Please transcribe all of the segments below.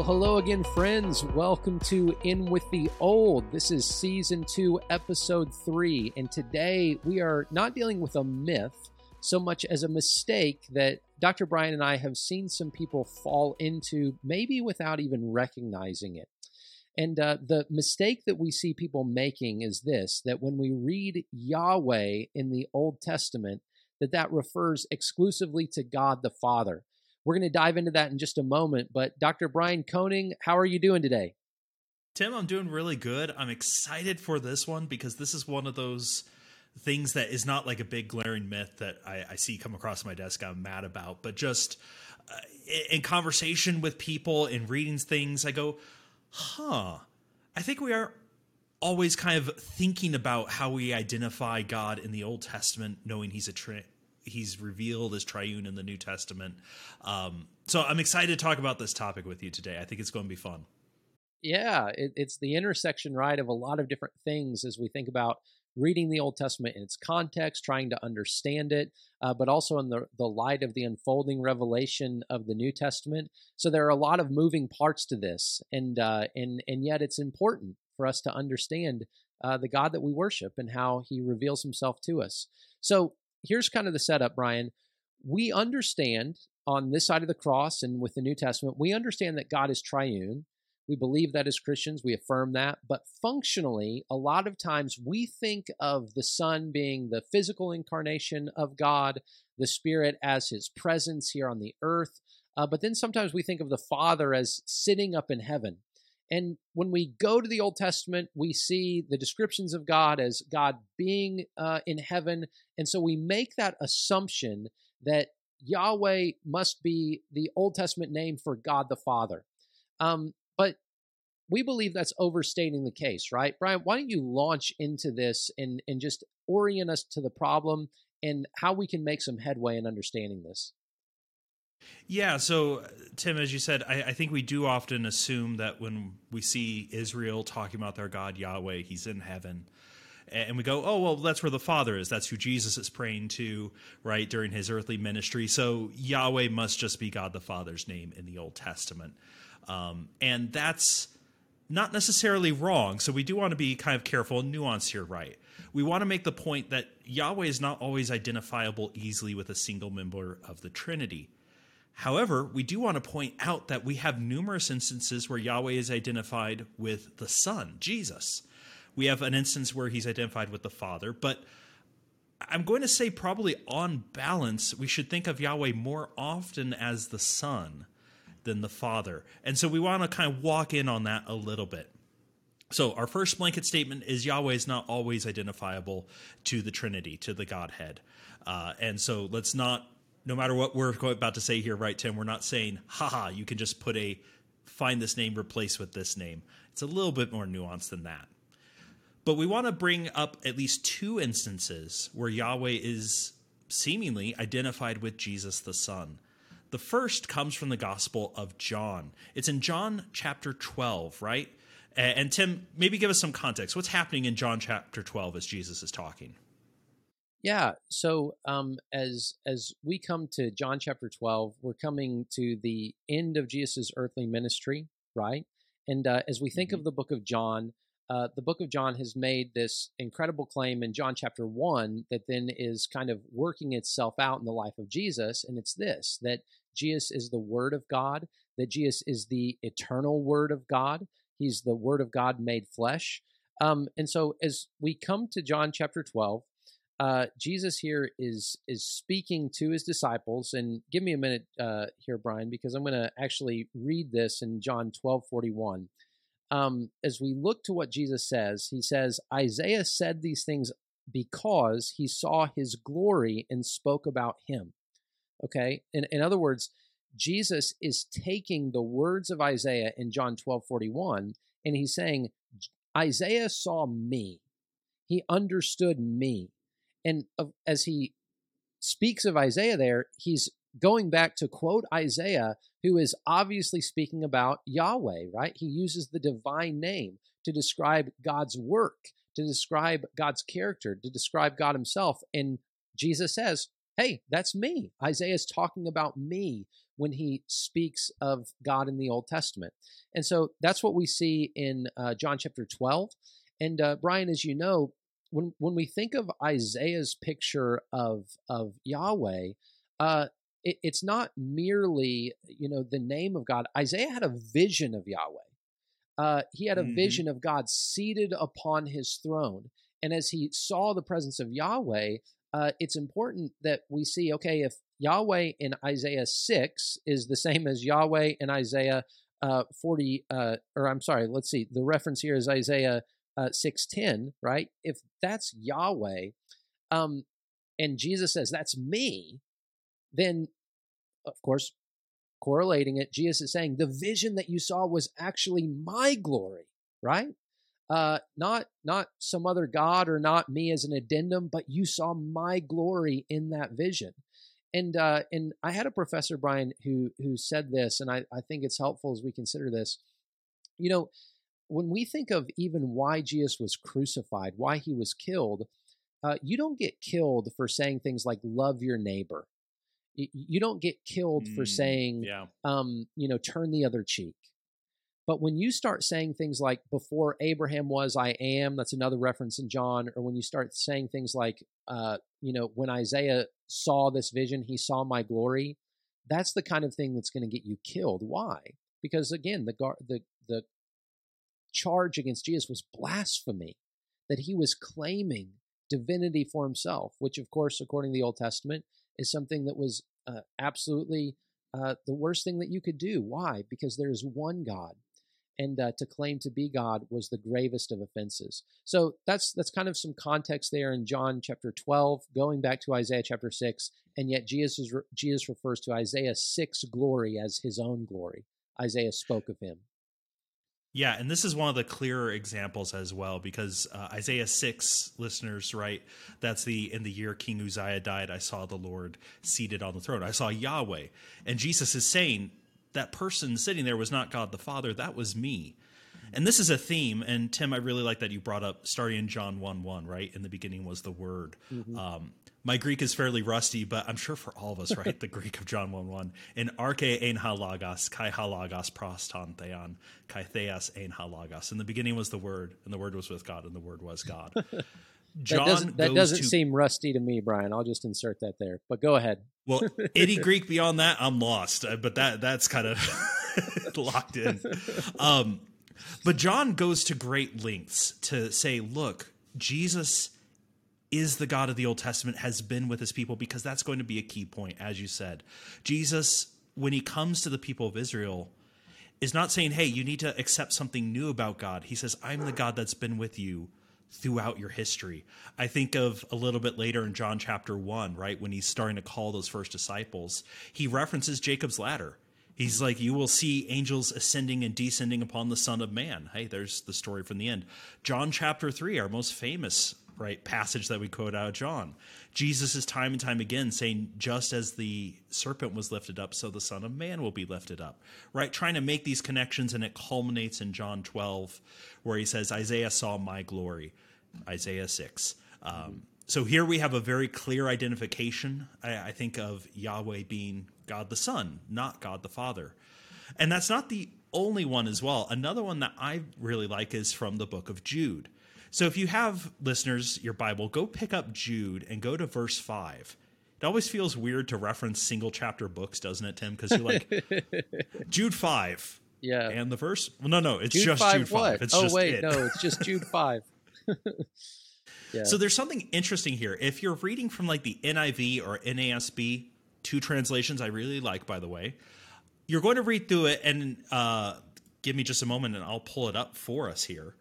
Well, hello again, friends. Welcome to In with the Old. This is season two, episode three. And today we are not dealing with a myth so much as a mistake that Dr. Brian and I have seen some people fall into, maybe without even recognizing it. And uh, the mistake that we see people making is this that when we read Yahweh in the Old Testament, that that refers exclusively to God the Father. We're going to dive into that in just a moment. But Dr. Brian Koenig, how are you doing today? Tim, I'm doing really good. I'm excited for this one because this is one of those things that is not like a big glaring myth that I, I see come across my desk I'm mad about, but just uh, in conversation with people and reading things, I go, huh, I think we are always kind of thinking about how we identify God in the Old Testament, knowing He's a He's revealed as triune in the New Testament. Um, so I'm excited to talk about this topic with you today. I think it's going to be fun. Yeah, it, it's the intersection, right, of a lot of different things as we think about reading the Old Testament in its context, trying to understand it, uh, but also in the, the light of the unfolding revelation of the New Testament. So there are a lot of moving parts to this, and uh, and and yet it's important for us to understand uh, the God that we worship and how He reveals Himself to us. So here's kind of the setup, Brian. We understand on this side of the cross and with the New Testament, we understand that God is triune. We believe that as Christians, we affirm that. But functionally, a lot of times we think of the Son being the physical incarnation of God, the Spirit as his presence here on the earth. Uh, but then sometimes we think of the Father as sitting up in heaven. And when we go to the Old Testament, we see the descriptions of God as God being uh, in heaven. And so we make that assumption that Yahweh must be the Old Testament name for God the Father. Um, but we believe that's overstating the case, right? Brian, why don't you launch into this and, and just orient us to the problem and how we can make some headway in understanding this? Yeah, so Tim, as you said, I, I, think we do often assume that when we see Israel talking about their God Yahweh, He's in heaven, and we go, "Oh, well, that's where the Father is. That's who Jesus is praying to, right during His earthly ministry." So Yahweh must just be God the Father's name in the Old Testament, um, and that's not necessarily wrong. So we do want to be kind of careful and nuanced here, right? We want to make the point that Yahweh is not always identifiable easily with a single member of the Trinity However, we do want to point out that we have numerous instances where Yahweh is identified with the Son, Jesus. We have an instance where he's identified with the Father, but I'm going to say, probably on balance, we should think of Yahweh more often as the Son than the Father. And so we want to kind of walk in on that a little bit. So, our first blanket statement is Yahweh is not always identifiable to the Trinity, to the Godhead. Uh, and so let's not no matter what we're about to say here, right, Tim, we're not saying, haha, you can just put a find this name, replace with this name. It's a little bit more nuanced than that. But we want to bring up at least two instances where Yahweh is seemingly identified with Jesus the Son. The first comes from the Gospel of John. It's in John chapter 12, right? And Tim, maybe give us some context. What's happening in John chapter 12 as Jesus is talking? Yeah. So um, as as we come to John chapter twelve, we're coming to the end of Jesus' earthly ministry, right? And uh, as we think mm-hmm. of the book of John, uh, the book of John has made this incredible claim in John chapter one that then is kind of working itself out in the life of Jesus, and it's this that Jesus is the Word of God, that Jesus is the eternal Word of God. He's the Word of God made flesh. Um, and so as we come to John chapter 12, uh, Jesus here is is speaking to his disciples, and give me a minute uh, here, Brian, because I'm going to actually read this in John 12 41. Um, as we look to what Jesus says, he says, Isaiah said these things because he saw his glory and spoke about him. Okay? In, in other words, Jesus is taking the words of Isaiah in John 12 41, and he's saying, Isaiah saw me. He understood me and as he speaks of Isaiah there, he's going back to quote Isaiah, who is obviously speaking about Yahweh, right? He uses the divine name to describe God's work, to describe God's character, to describe God himself. And Jesus says, Hey, that's me. Isaiah is talking about me when he speaks of God in the Old Testament. And so that's what we see in uh, John chapter 12. And uh, Brian, as you know, when when we think of Isaiah's picture of of Yahweh, uh, it, it's not merely you know the name of God. Isaiah had a vision of Yahweh. Uh, he had a mm-hmm. vision of God seated upon His throne, and as he saw the presence of Yahweh, uh, it's important that we see okay if Yahweh in Isaiah six is the same as Yahweh in Isaiah uh, forty, uh, or I'm sorry, let's see, the reference here is Isaiah uh, 6.10, right? If that's Yahweh, um, and Jesus says, that's me, then, of course, correlating it, Jesus is saying, the vision that you saw was actually my glory, right? Uh, not not some other god or not me as an addendum, but you saw my glory in that vision. And uh, and I had a professor Brian who who said this, and I, I think it's helpful as we consider this. You know, when we think of even why Jesus was crucified, why he was killed, uh, you don't get killed for saying things like "love your neighbor." You don't get killed mm, for saying, yeah. um, you know, turn the other cheek. But when you start saying things like "before Abraham was, I am," that's another reference in John. Or when you start saying things like, uh, you know, when Isaiah saw this vision, he saw my glory. That's the kind of thing that's going to get you killed. Why? Because again, the the the charge against Jesus was blasphemy, that he was claiming divinity for himself, which, of course, according to the Old Testament, is something that was uh, absolutely uh, the worst thing that you could do. Why? Because there is one God, and uh, to claim to be God was the gravest of offenses. So that's that's kind of some context there in John chapter 12, going back to Isaiah chapter 6, and yet Jesus Jesus refers to Isaiah 6 glory as his own glory. Isaiah spoke of him. Yeah, and this is one of the clearer examples as well because uh, Isaiah 6 listeners, right? That's the in the year King Uzziah died, I saw the Lord seated on the throne. I saw Yahweh. And Jesus is saying that person sitting there was not God the Father, that was me. And this is a theme, and Tim, I really like that you brought up starting in John 1 1, right? In the beginning was the Word. Mm-hmm. Um, my Greek is fairly rusty, but I'm sure for all of us, right? the Greek of John 1 1. In arche ein halagos, kai halagos proston theon, kai theas ein halagos. In the beginning was the Word, and the Word was with God, and the Word was God. John that doesn't, that doesn't to, seem rusty to me, Brian. I'll just insert that there. But go ahead. Well, any Greek beyond that, I'm lost. Uh, but that that's kind of locked in. Um, but John goes to great lengths to say, look, Jesus is the God of the Old Testament, has been with his people, because that's going to be a key point, as you said. Jesus, when he comes to the people of Israel, is not saying, hey, you need to accept something new about God. He says, I'm the God that's been with you throughout your history. I think of a little bit later in John chapter 1, right, when he's starting to call those first disciples, he references Jacob's ladder. He's like, You will see angels ascending and descending upon the Son of Man. Hey, there's the story from the end. John chapter 3, our most famous right passage that we quote out of John. Jesus is time and time again saying, just as the serpent was lifted up, so the Son of Man will be lifted up. Right? Trying to make these connections, and it culminates in John 12, where he says, Isaiah saw my glory. Isaiah 6. Um, so here we have a very clear identification, I, I think, of Yahweh being God the Son, not God the Father. And that's not the only one as well. Another one that I really like is from the book of Jude. So if you have listeners your Bible, go pick up Jude and go to verse 5. It always feels weird to reference single chapter books, doesn't it, Tim? Because you're like Jude 5. Yeah. And the verse? Well, no, no, it's Jude just 5 Jude 5. What? It's oh, wait, it. no, it's just Jude 5. yeah. So there's something interesting here. If you're reading from like the NIV or NASB, two translations I really like, by the way, you're going to read through it and uh, give me just a moment and I'll pull it up for us here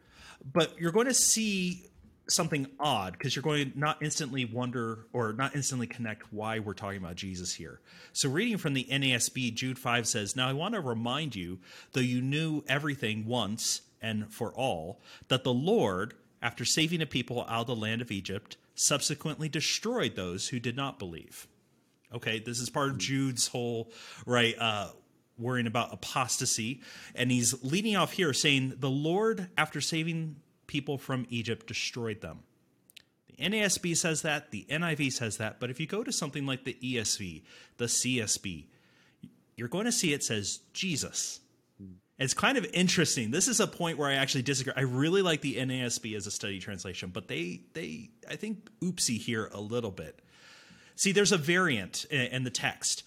but you're going to see something odd because you're going to not instantly wonder or not instantly connect why we're talking about Jesus here. So, reading from the NASB, Jude 5 says, Now I want to remind you, though you knew everything once and for all, that the Lord, after saving a people out of the land of Egypt, subsequently destroyed those who did not believe. Okay, this is part of Jude's whole right uh, worrying about apostasy. And he's leading off here saying, The Lord, after saving people from Egypt, destroyed them. The NASB says that, the NIV says that, but if you go to something like the ESV, the CSB, you're going to see it says Jesus. It's kind of interesting. This is a point where I actually disagree. I really like the NASB as a study translation, but they they I think oopsie here a little bit. See, there's a variant in the text.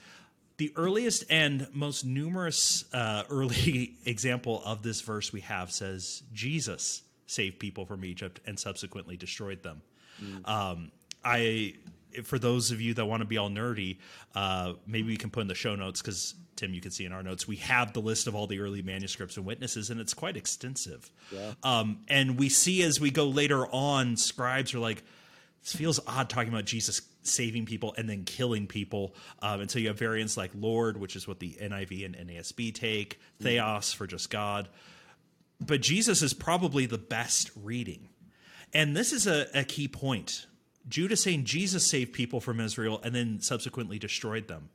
The earliest and most numerous uh, early example of this verse we have says Jesus saved people from Egypt and subsequently destroyed them. Mm. Um, I for those of you that want to be all nerdy, uh, maybe we can put in the show notes because Tim, you can see in our notes we have the list of all the early manuscripts and witnesses, and it's quite extensive. Yeah. Um, and we see as we go later on, scribes are like, "This feels odd talking about Jesus saving people and then killing people." Um, and so you have variants like Lord, which is what the NIV and NASB take, mm. Theos for just God. But Jesus is probably the best reading. And this is a, a key point Judah saying Jesus saved people from Israel and then subsequently destroyed them.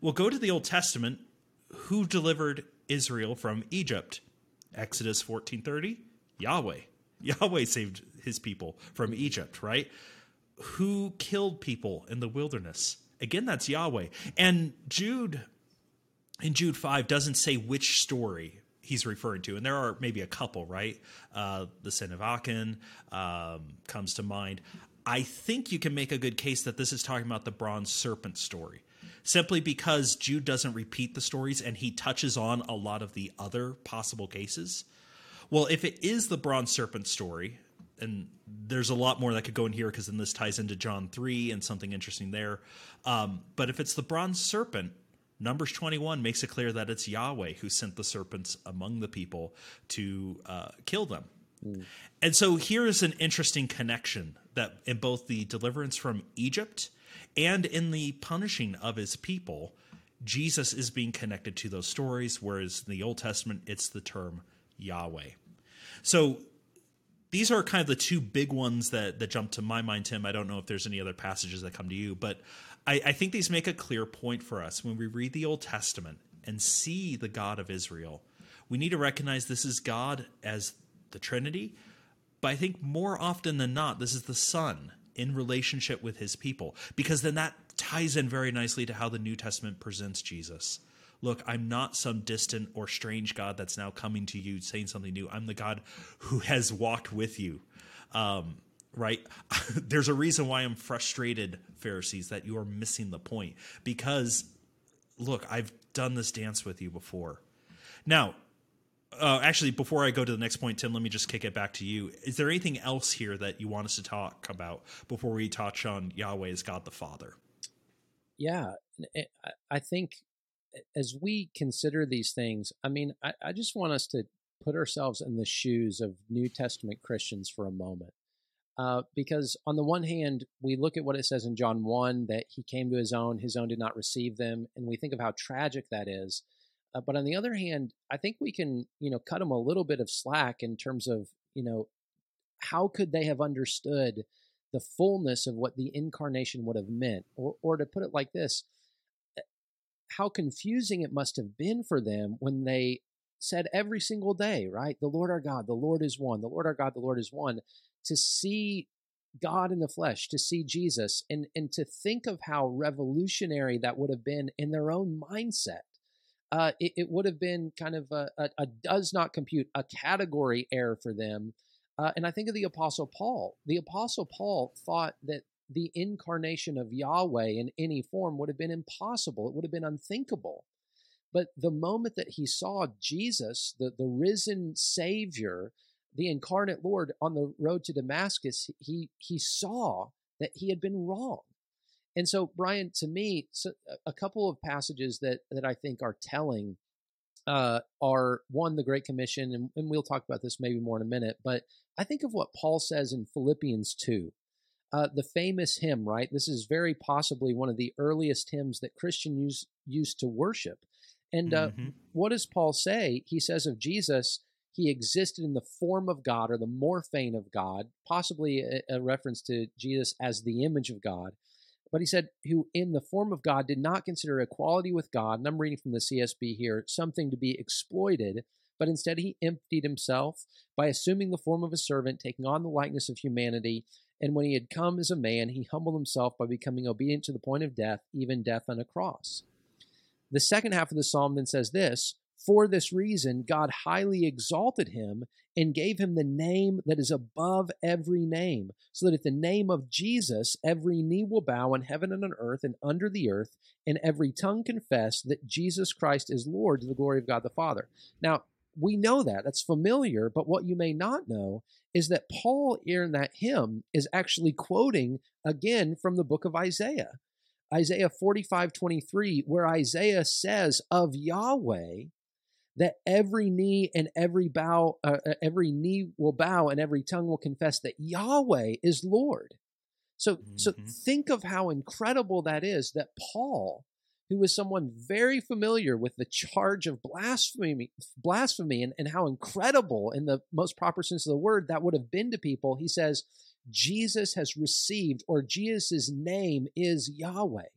Well, go to the Old Testament. Who delivered Israel from Egypt? Exodus 14:30, Yahweh. Yahweh saved his people from Egypt, right? Who killed people in the wilderness? Again, that's Yahweh. And Jude in Jude 5 doesn't say which story he's referring to, and there are maybe a couple, right? Uh, the sin of Achan um, comes to mind. I think you can make a good case that this is talking about the bronze serpent story. Simply because Jude doesn't repeat the stories and he touches on a lot of the other possible cases. Well, if it is the bronze serpent story, and there's a lot more that could go in here because then this ties into John 3 and something interesting there. Um, but if it's the bronze serpent, Numbers 21 makes it clear that it's Yahweh who sent the serpents among the people to uh, kill them. Mm. And so here is an interesting connection that in both the deliverance from Egypt and in the punishing of his people, Jesus is being connected to those stories, whereas in the Old Testament, it's the term Yahweh. So these are kind of the two big ones that, that jump to my mind, Tim. I don't know if there's any other passages that come to you, but I, I think these make a clear point for us. When we read the Old Testament and see the God of Israel, we need to recognize this is God as the Trinity, but I think more often than not, this is the Son in relationship with his people, because then that ties in very nicely to how the New Testament presents Jesus. Look, I'm not some distant or strange God that's now coming to you saying something new. I'm the God who has walked with you. Um, right? There's a reason why I'm frustrated, Pharisees, that you are missing the point. Because, look, I've done this dance with you before. Now, uh, actually, before I go to the next point, Tim, let me just kick it back to you. Is there anything else here that you want us to talk about before we touch on Yahweh as God the Father? Yeah, I think as we consider these things, I mean, I, I just want us to put ourselves in the shoes of New Testament Christians for a moment. Uh, because on the one hand, we look at what it says in John 1 that he came to his own, his own did not receive them, and we think of how tragic that is. Uh, but on the other hand, I think we can, you know, cut them a little bit of slack in terms of, you know, how could they have understood the fullness of what the incarnation would have meant? Or, or to put it like this, how confusing it must have been for them when they said every single day, right? The Lord our God, the Lord is one, the Lord our God, the Lord is one, to see God in the flesh, to see Jesus, and, and to think of how revolutionary that would have been in their own mindset uh, it, it, would have been kind of a, a, a, does not compute, a category error for them. Uh, and I think of the Apostle Paul. The Apostle Paul thought that the incarnation of Yahweh in any form would have been impossible, it would have been unthinkable. But the moment that he saw Jesus, the, the risen Savior, the incarnate Lord on the road to Damascus, he, he saw that he had been wrong. And so, Brian, to me, so a couple of passages that that I think are telling uh, are one, the Great Commission, and, and, we'll talk about this maybe more in a minute. But I think of what Paul says in Philippians two, uh, the famous hymn. Right, this is very possibly one of the earliest hymns that Christians used to worship. And uh, mm-hmm. what does Paul say? He says of Jesus, he existed in the form of God or the morphe of God, possibly a, a reference to Jesus as the image of God. But he said, who in the form of God did not consider equality with God, and I'm reading from the CSB here, something to be exploited, but instead he emptied himself by assuming the form of a servant, taking on the likeness of humanity. And when he had come as a man, he humbled himself by becoming obedient to the point of death, even death on a cross. The second half of the psalm then says this For this reason, God highly exalted him and gave him the name that is above every name, so that at the name of Jesus, every knee will bow in heaven and on earth and under the earth, and every tongue confess that Jesus Christ is Lord to the glory of God the Father. Now, we know that. That's familiar, but what you may not know is that Paul in that hymn is actually quoting again from the book of Isaiah. Isaiah 45 23, where Isaiah says of Yahweh, that every knee and every bow, uh, uh, every knee will bow and every tongue will confess that Yahweh is Lord. So, mm-hmm. so think of how incredible that is that Paul, who was someone very familiar with the charge of blasphemy, blasphemy, and, and how incredible, in the most proper sense of the word, that would have been to people, he says, Jesus has received, or Jesus' name is Yahweh.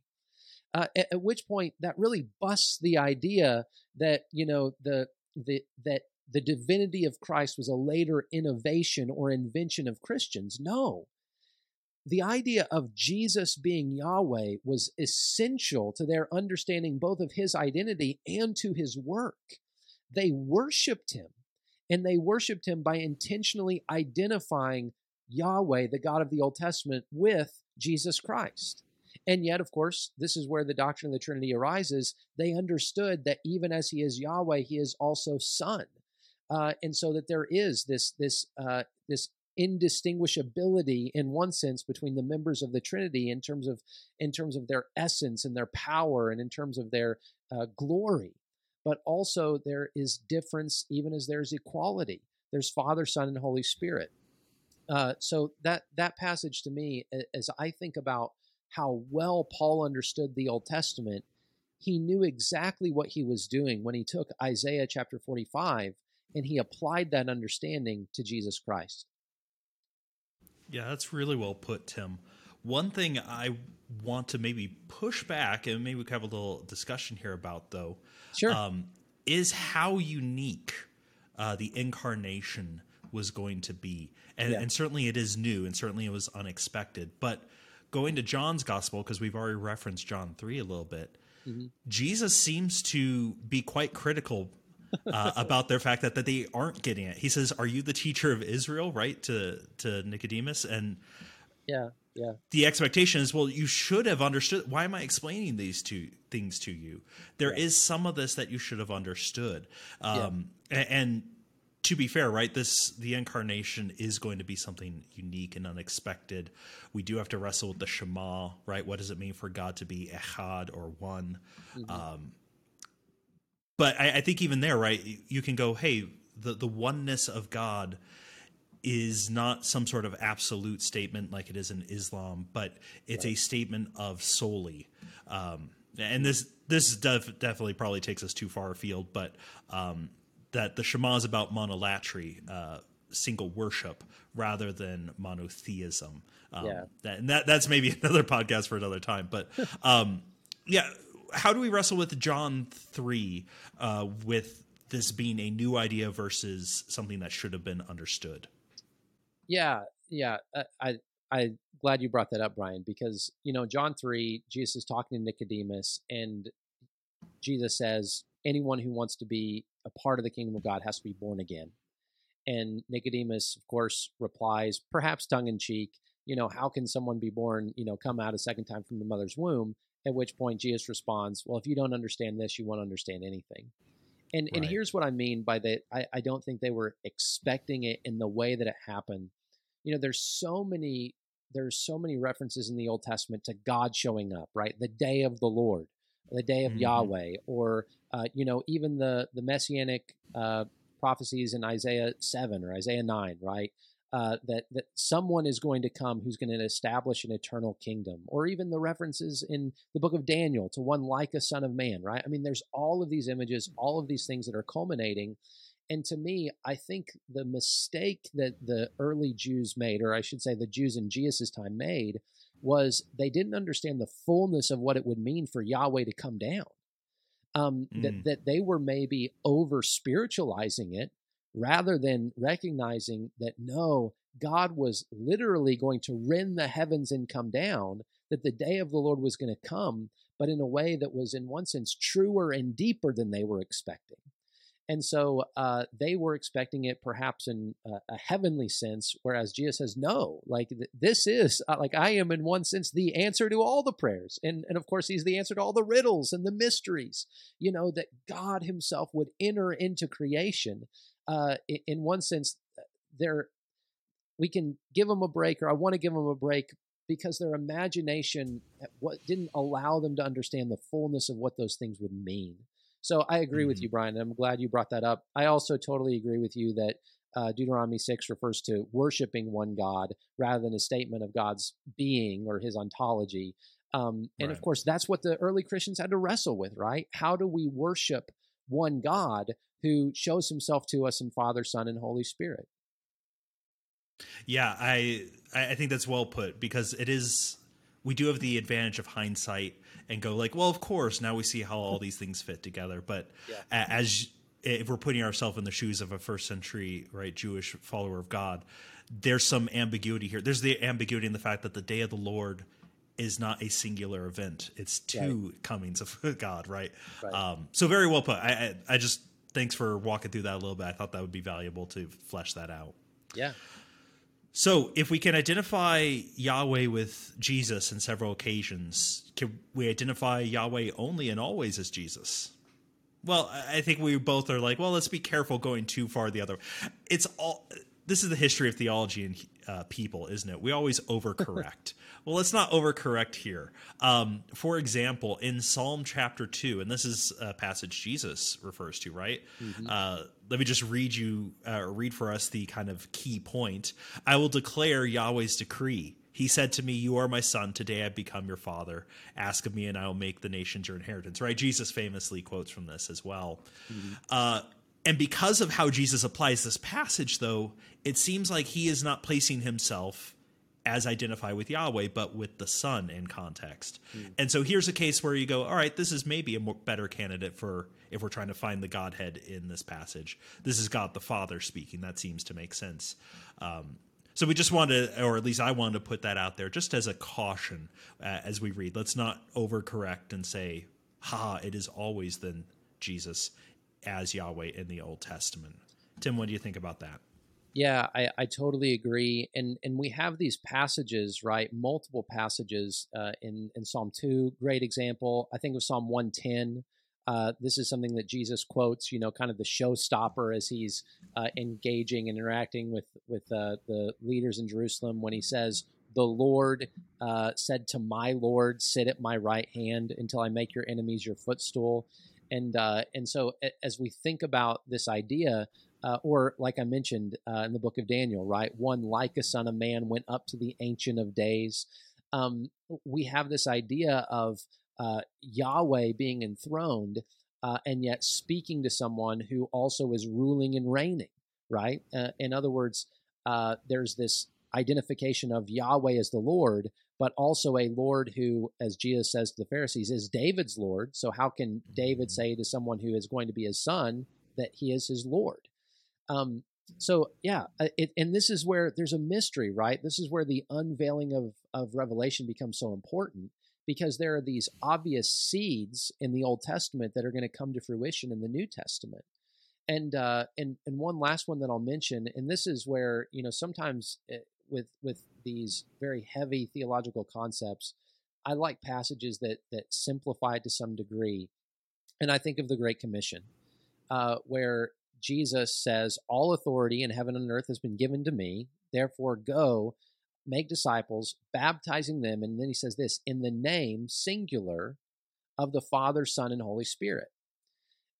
Uh, at, at, which point that really busts the idea that you know the the that the divinity of Christ was a later innovation or invention of Christians. No. The idea of Jesus being Yahweh was essential to their understanding both of his identity and to his work. They worshiped him, and they worshiped him by intentionally identifying Yahweh, the God of the Old Testament, with Jesus Christ. And yet, of course, this is where the doctrine of the Trinity arises. They understood that even as he is Yahweh, he is also Son. Uh, and so that there is this this uh, this indistinguishability in one sense between the members of the Trinity in terms of in terms of their essence and their power and in terms of their uh, glory, but also there is difference even as there's equality. There's Father, Son, and Holy Spirit. Uh, so that that passage to me, as I think about how well Paul understood the Old Testament, he knew exactly what he was doing when he took Isaiah chapter 45 and he applied that understanding to Jesus Christ. Yeah, that's really well put, Tim. One thing I want to maybe push back, and maybe we could have a little discussion here about, though, sure, um, is how unique uh, the incarnation was going to be, and, yeah. and certainly it is new, and certainly it was unexpected. But going to John's gospel, because we've already referenced John 3 a little bit, mm-hmm. Jesus seems to be quite critical uh, about their fact that, that they aren't getting it. He says, Are you the teacher of Israel? Right? To, to Nicodemus. And yeah, yeah. The expectation is, well, you should have understood. Why am I explaining these two things to you? There yeah. is some of this that you should have understood. Um, yeah. and, and to be fair, right, this the incarnation is going to be something unique and unexpected. We do have to wrestle with the Shema, right? What does it mean for God to be echad or one? Mm-hmm. Um, but I, I, think even there, right, you can go, hey, the the oneness of God is not some sort of absolute statement like it is in Islam, but it's right. a statement of solely. Um, and this this def- definitely probably takes us too far afield, but um, that the Shema is about monolatry, uh, single worship, rather than monotheism. Um, yeah. That, and that that's maybe another podcast for another time. But um, yeah, how do we wrestle with John three uh, with this being a new idea versus something that should have been understood? Yeah, yeah. Uh, I I glad you brought that up, Brian, because you know John three, Jesus is talking to Nicodemus, and Jesus says, anyone who wants to be a part of the kingdom of God has to be born again. And Nicodemus, of course, replies, perhaps tongue in cheek, you know, how can someone be born, you know, come out a second time from the mother's womb? At which point Jesus responds, well, if you don't understand this, you won't understand anything. And right. and here's what I mean by that. I, I don't think they were expecting it in the way that it happened. You know, there's so many there's so many references in the Old Testament to God showing up, right? The day of the Lord the day of mm-hmm. Yahweh, or uh, you know even the the messianic uh, prophecies in Isaiah seven or Isaiah nine, right? Uh, that that someone is going to come who's going to establish an eternal kingdom, or even the references in the book of Daniel to one like a son of man, right? I mean, there's all of these images, all of these things that are culminating. And to me, I think the mistake that the early Jews made, or I should say the Jews in Jesus' time made, was they didn't understand the fullness of what it would mean for Yahweh to come down. Um, mm. that that they were maybe over spiritualizing it rather than recognizing that no, God was literally going to rend the heavens and come down. that the day of the Lord was going to come, but in a way that was, in one sense, truer and deeper than they were expecting. And so uh, they were expecting it perhaps in a, a, heavenly sense, whereas Jesus says, no, like th- this is, uh, like I am in one sense the answer to all the prayers. And, and of course, he's the answer to all the riddles and the mysteries, you know, that God himself would enter into creation. Uh, in, in one sense, uh, there, we can give them a break, or I want to give them a break because their imagination uh, what didn't allow them to understand the fullness of what those things would mean. So I agree mm-hmm. with you, Brian. I'm glad you brought that up. I also totally agree with you that uh, Deuteronomy 6 refers to worshiping one God rather than a statement of God's being or his ontology. Um, and right. of course, that's what the early Christians had to wrestle with, right? How do we worship one God who shows himself to us in Father, Son, and Holy Spirit? Yeah, I I think that's well put because it is we do have the advantage of hindsight and go like, well, of course, now we see how all these things fit together. But yeah. as if we're putting ourselves in the shoes of a first century right Jewish follower of God, there's some ambiguity here. There's the ambiguity in the fact that the day of the Lord is not a singular event; it's two right. comings of God, right? right. Um, so very well put. I, I I just thanks for walking through that a little bit. I thought that would be valuable to flesh that out. Yeah. So, if we can identify Yahweh with Jesus in several occasions, can we identify Yahweh only and always as Jesus? Well, I think we both are like, well, let's be careful going too far the other. Way. It's all this is the history of theology and uh, people, isn't it? We always overcorrect. well, let's not overcorrect here. Um, for example, in Psalm chapter 2, and this is a passage Jesus refers to, right? Mm-hmm. Uh, let me just read you, uh, read for us the kind of key point. I will declare Yahweh's decree. He said to me, You are my son. Today I've become your father. Ask of me, and I will make the nations your inheritance. Right? Jesus famously quotes from this as well. Mm-hmm. And because of how Jesus applies this passage, though, it seems like he is not placing himself as identify with Yahweh, but with the Son in context. Mm. And so here's a case where you go, all right, this is maybe a more better candidate for if we're trying to find the Godhead in this passage. This is God the Father speaking. That seems to make sense. Um, so we just wanted, or at least I wanted to put that out there just as a caution uh, as we read. Let's not overcorrect and say, ha, it is always then Jesus as Yahweh in the Old Testament. Tim, what do you think about that? Yeah, I, I totally agree. And and we have these passages, right? Multiple passages uh, in in Psalm two. Great example. I think of Psalm one ten. Uh, this is something that Jesus quotes, you know, kind of the showstopper as he's uh, engaging and interacting with with uh, the leaders in Jerusalem when he says, "The Lord uh, said to my Lord, sit at my right hand until I make your enemies your footstool." And uh, and so as we think about this idea, uh, or like I mentioned uh, in the book of Daniel, right, one like a son of man went up to the ancient of days. Um, we have this idea of uh, Yahweh being enthroned, uh, and yet speaking to someone who also is ruling and reigning. Right. Uh, in other words, there's this identification of Yahweh as the Lord, but also a Lord who, as Jesus says to the Pharisees, is David's Lord. So, how can David mm-hmm. say to someone who is going to be his son that he is his Lord? Um, so, yeah, uh, it, and this is where there's a mystery, right? This is where the unveiling of, of Revelation becomes so important because there are these obvious seeds in the Old Testament that are going to come to fruition in the New Testament. And uh, and and one last one that I'll mention, and this is where you know sometimes eh, with with these very heavy theological concepts, I like passages that that simplify it to some degree. And I think of the Great Commission, uh, where Jesus says, All authority in heaven and earth has been given to me. Therefore, go, make disciples, baptizing them. And then he says this in the name, singular, of the Father, Son, and Holy Spirit.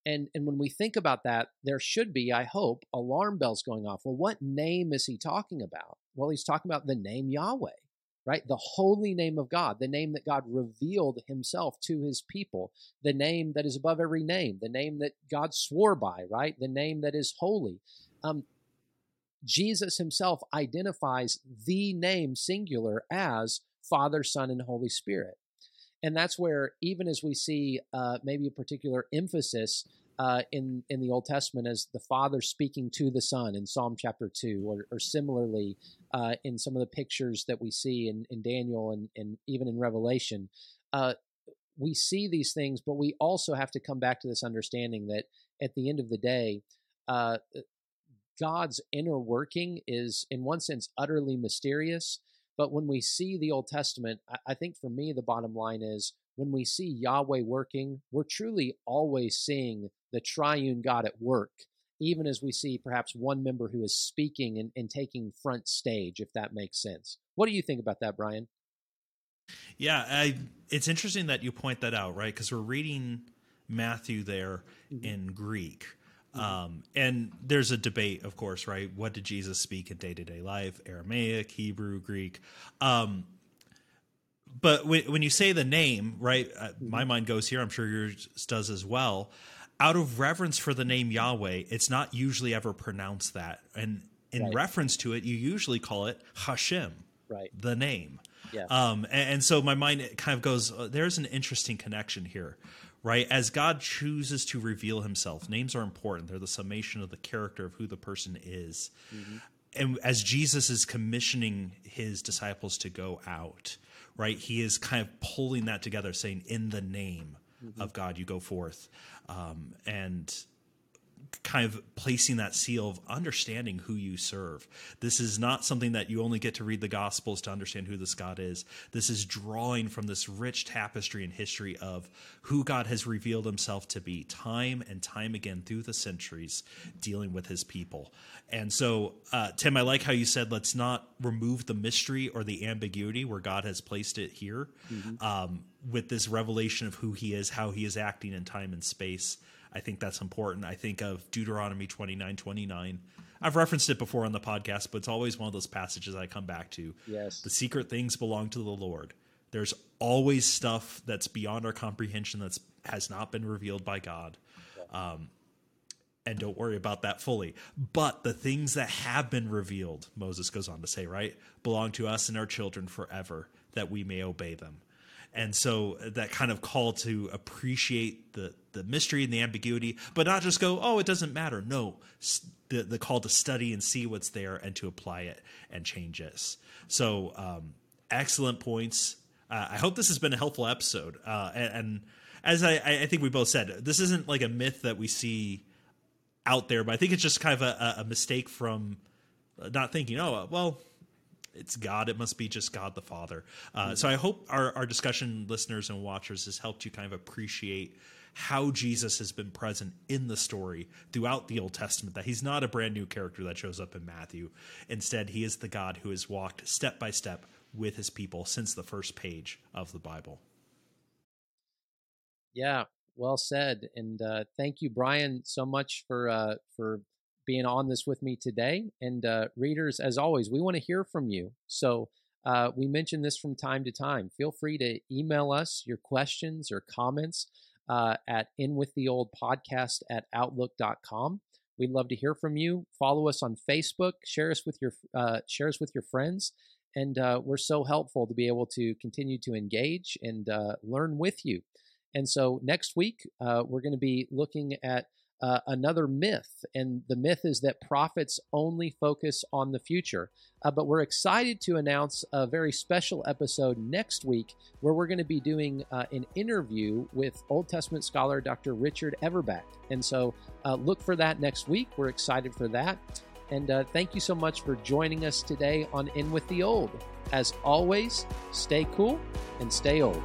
And, and when we think about that, there should be, I hope, alarm bells going off. Well, what name is he talking about? Well, he's talking about the name Yahweh, right? The holy name of God, the name that God revealed himself to his people, the name that is above every name, the name that God swore by, right? The name that is holy. Um, Jesus himself identifies the name singular as Father, Son, and Holy Spirit. And that's where, even as we see uh, maybe a particular emphasis uh, in in the Old Testament as the Father speaking to the Son in Psalm chapter two, or, or similarly uh, in some of the pictures that we see in, in Daniel and, and even in Revelation. Uh, we see these things, but we also have to come back to this understanding that at the end of the day, uh, God's inner working is, in one sense, utterly mysterious. But when we see the Old Testament, I think for me, the bottom line is when we see Yahweh working, we're truly always seeing the triune God at work, even as we see perhaps one member who is speaking and, and taking front stage, if that makes sense. What do you think about that, Brian? Yeah, I, it's interesting that you point that out, right? Because we're reading Matthew there mm-hmm. in Greek. Mm-hmm. Um, and there's a debate, of course, right? What did Jesus speak in day to day life? Aramaic, Hebrew, Greek. Um, but when, when, you say the name, right, uh, mm-hmm. my mind goes here. I'm sure yours does as well. Out of reverence for the name Yahweh, it's not usually ever pronounced that. And in right. reference to it, you usually call it Hashem, right? The name. Yeah. Um, and, and, so my mind kind of goes, uh, there's an interesting connection here, right? As God chooses to reveal himself, names are important. They're the summation of the character of who the person is. Mm-hmm. And as Jesus is commissioning his disciples to go out, right, he is kind of pulling that together, saying, in the name mm-hmm. of God, you go forth. Um, and kind of placing that seal of understanding who you serve. This is not something that you only get to read the Gospels to understand who this God is. This is drawing from this rich tapestry and history of who God has revealed himself to be time and time again through the centuries, dealing with his people. And so, uh, Tim, I like how you said, let's not remove the mystery or the ambiguity where God has placed it here mm-hmm. um, with this revelation of who he is, how he is acting in time and space. I think that's important. I think of Deuteronomy 29 29. I've referenced it before on the podcast, but it's always one of those passages I come back to. Yes. The secret things belong to the Lord. There's always stuff that's beyond our comprehension that's has not been revealed by God. Um, and don't worry about that fully. But the things that have been revealed, Moses goes on to say, right, belong to us and our children forever, that we may obey them and so that kind of call to appreciate the the mystery and the ambiguity but not just go oh it doesn't matter. No the, the call to study and see what's there and to apply it and change it. So um, excellent points. Uh, i hope this has been a helpful episode. Uh, and, and, as I, I think we both said this isn't like a myth that we see out there but i think it's just kind of a, a mistake from not thinking oh well it's God. It must be just God the Father. Uh, mm-hmm. So I hope our, our discussion listeners and watchers has helped you kind of appreciate how Jesus has been present in the story throughout the Old Testament, that he's not a brand new character that shows up in Matthew. Instead, he is the God who has walked step by step with his people since the first page of the Bible. Yeah, well said. And uh, thank you, Brian, so much for uh, for being on this with me today. And uh, readers, as always, we want to hear from you. So uh, we mention this from time to time. Feel free to email us your questions or comments uh, at inwiththeoldpodcast at outlook.com. We'd love to hear from you. Follow us on Facebook. Share us with your uh, share us with your friends, and uh, we're so helpful to be able to continue to engage and uh, learn with you. And so next week we're going to be looking at uh, another myth, and the myth is that prophets only focus on the future. Uh, but we're excited to announce a very special episode next week where we're going to be doing uh, an interview with Old Testament scholar Dr. Richard Averbeck. And so uh, look for that next week. We're excited for that. And uh, thank you so much for joining us today on In With the Old. As always, stay cool and stay old.